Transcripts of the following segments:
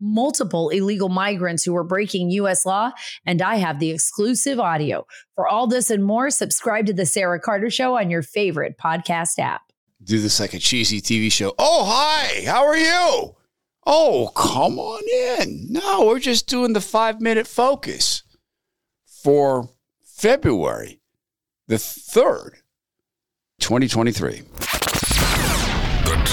multiple illegal migrants who were breaking U.S. law, and I have the exclusive audio. For all this and more, subscribe to The Sarah Carter Show on your favorite podcast app. Do this like a cheesy TV show. Oh, hi, how are you? Oh, come on in. No, we're just doing the five minute focus for February the 3rd, 2023.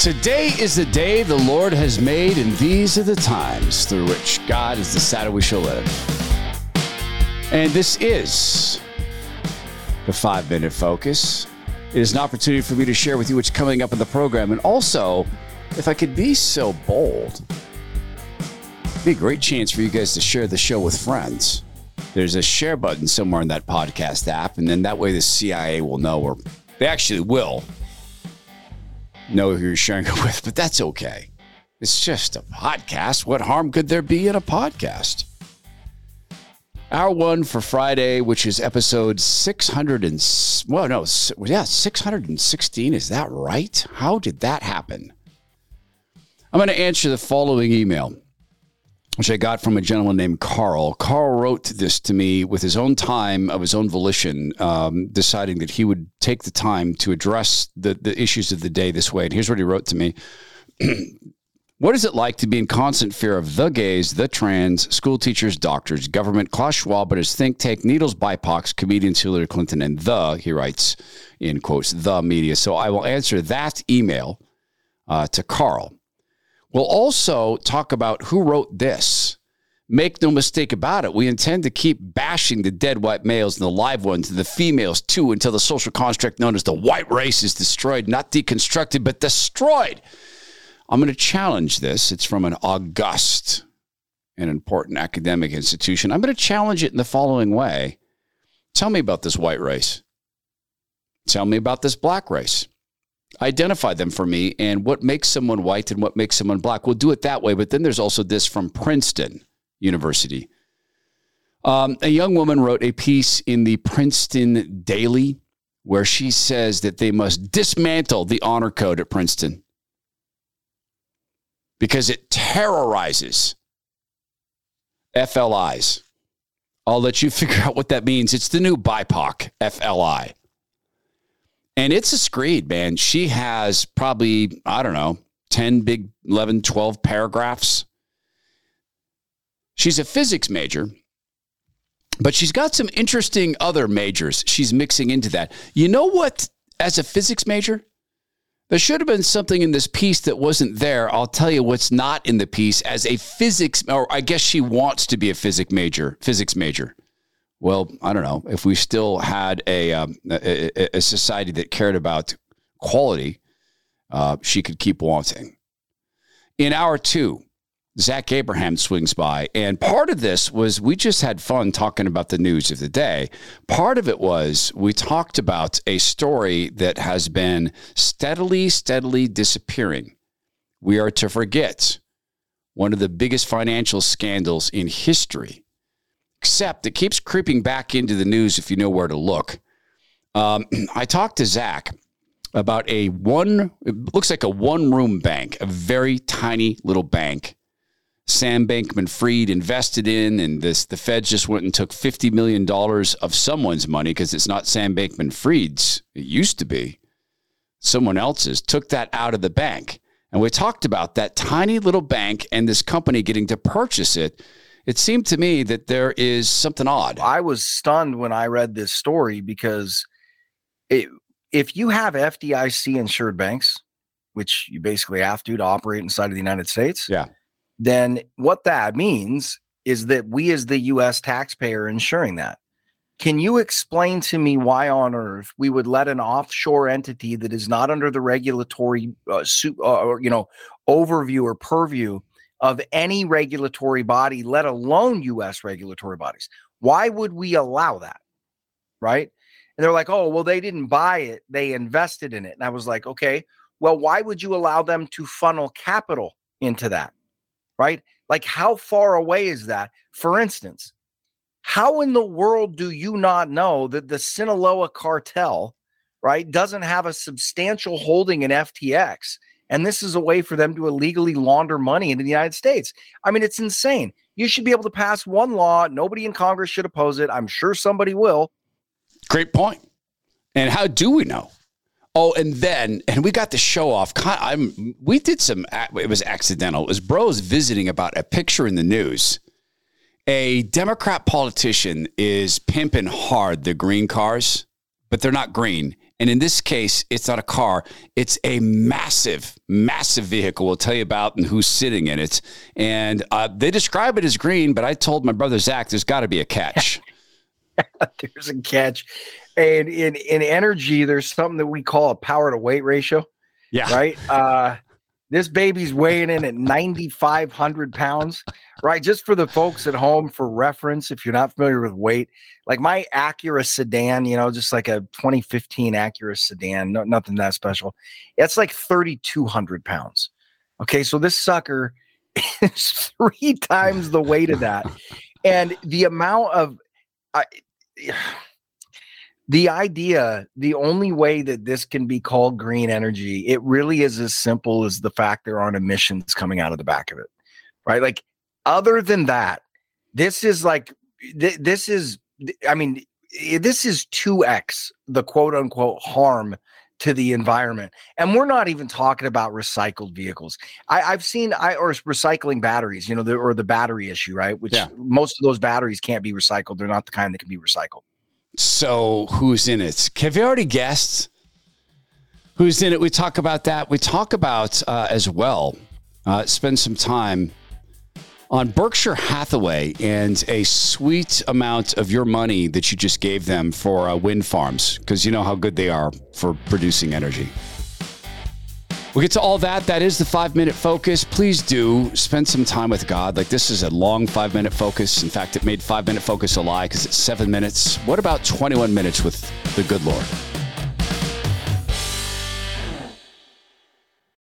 Today is the day the Lord has made, and these are the times through which God has decided we shall live. And this is the five minute focus. It is an opportunity for me to share with you what's coming up in the program. And also, if I could be so bold, it'd be a great chance for you guys to share the show with friends. There's a share button somewhere in that podcast app, and then that way the CIA will know, or they actually will know who you're sharing it with, but that's okay. It's just a podcast. What harm could there be in a podcast? Our one for Friday, which is episode 600 and, well, no, yeah, 616. Is that right? How did that happen? I'm going to answer the following email which I got from a gentleman named Carl. Carl wrote this to me with his own time of his own volition, um, deciding that he would take the time to address the, the issues of the day this way. And here's what he wrote to me. What is it like to be in constant fear of the gays, the trans, school teachers, doctors, government, Klaus Schwab and his think tank, needles, BIPOCs, comedians, Hillary Clinton, and the, he writes in quotes, the media? So I will answer that email uh, to Carl. We'll also talk about who wrote this. Make no mistake about it, we intend to keep bashing the dead white males and the live ones and the females too until the social construct known as the white race is destroyed, not deconstructed, but destroyed. I'm going to challenge this. It's from an august and important academic institution. I'm going to challenge it in the following way Tell me about this white race. Tell me about this black race identify them for me and what makes someone white and what makes someone black. We'll do it that way. But then there's also this from Princeton University. Um, a young woman wrote a piece in the Princeton Daily where she says that they must dismantle the honor code at Princeton because it terrorizes FLIs. I'll let you figure out what that means. It's the new BIPOC FLI. And it's a screed, man. She has probably, I don't know, 10 big 11, 12 paragraphs. She's a physics major, but she's got some interesting other majors she's mixing into that. You know what, as a physics major, there should have been something in this piece that wasn't there. I'll tell you what's not in the piece as a physics, or I guess she wants to be a physics major, physics major well, I don't know, if we still had a, um, a, a, society that cared about quality, uh, she could keep wanting. In hour two, Zach Abraham swings by. And part of this was we just had fun talking about the news of the day. Part of it was we talked about a story that has been steadily, steadily disappearing. We are to forget one of the biggest financial scandals in history except it keeps creeping back into the news if you know where to look. Um, I talked to Zach about a one, it looks like a one room bank, a very tiny little bank. Sam Bankman Fried invested in, and this the feds just went and took $50 million of someone's money because it's not Sam Bankman Fried's. It used to be. Someone else's took that out of the bank. And we talked about that tiny little bank and this company getting to purchase it it seemed to me that there is something odd. I was stunned when I read this story because it, if you have FDIC insured banks, which you basically have to to operate inside of the United States, Yeah. then what that means is that we as the US taxpayer are ensuring that. Can you explain to me why on earth we would let an offshore entity that is not under the regulatory uh, su- uh, or you know overview or purview of any regulatory body, let alone US regulatory bodies? Why would we allow that? Right? And they're like, "Oh, well they didn't buy it, they invested in it." And I was like, "Okay, well why would you allow them to funnel capital into that?" Right? Like how far away is that? For instance, how in the world do you not know that the Sinaloa cartel, right, doesn't have a substantial holding in FTX? And this is a way for them to illegally launder money into the United States. I mean, it's insane. You should be able to pass one law. Nobody in Congress should oppose it. I'm sure somebody will. Great point. And how do we know? Oh, and then, and we got the show off. I'm, we did some, it was accidental. It was bros visiting about a picture in the news. A Democrat politician is pimping hard the green cars, but they're not green. And in this case, it's not a car, it's a massive, massive vehicle. We'll tell you about and who's sitting in it. And uh, they describe it as green, but I told my brother Zach, there's got to be a catch. there's a catch. And in, in energy, there's something that we call a power to weight ratio. Yeah. Right. Uh, this baby's weighing in at 9,500 pounds, right? Just for the folks at home, for reference, if you're not familiar with weight, like my Acura sedan, you know, just like a 2015 Acura sedan, no, nothing that special. It's like 3,200 pounds. Okay. So this sucker is three times the weight of that. And the amount of, I, the idea, the only way that this can be called green energy, it really is as simple as the fact there aren't emissions coming out of the back of it, right? Like, other than that, this is like, th- this is, I mean, this is 2x the quote unquote harm to the environment. And we're not even talking about recycled vehicles. I, have seen I or recycling batteries, you know, the, or the battery issue, right? Which yeah. most of those batteries can't be recycled. They're not the kind that can be recycled. So, who's in it? Have you already guessed who's in it? We talk about that. We talk about uh, as well, uh, spend some time on Berkshire Hathaway and a sweet amount of your money that you just gave them for uh, wind farms, because you know how good they are for producing energy. We'll get to all that. That is the five minute focus. Please do spend some time with God. Like, this is a long five minute focus. In fact, it made five minute focus a lie because it's seven minutes. What about 21 minutes with the good Lord?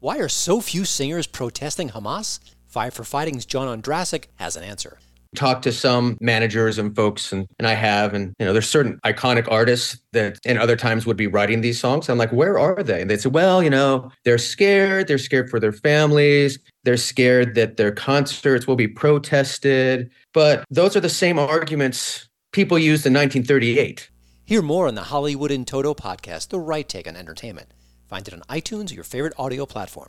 Why are so few singers protesting Hamas? Five for Fighting's John Ondrasik has an answer. Talk to some managers and folks, and, and I have, and you know, there's certain iconic artists that in other times would be writing these songs. I'm like, where are they? And they say, well, you know, they're scared. They're scared for their families. They're scared that their concerts will be protested. But those are the same arguments people used in 1938. Hear more on the Hollywood in Toto podcast, The Right Take on Entertainment. Find it on iTunes or your favorite audio platform.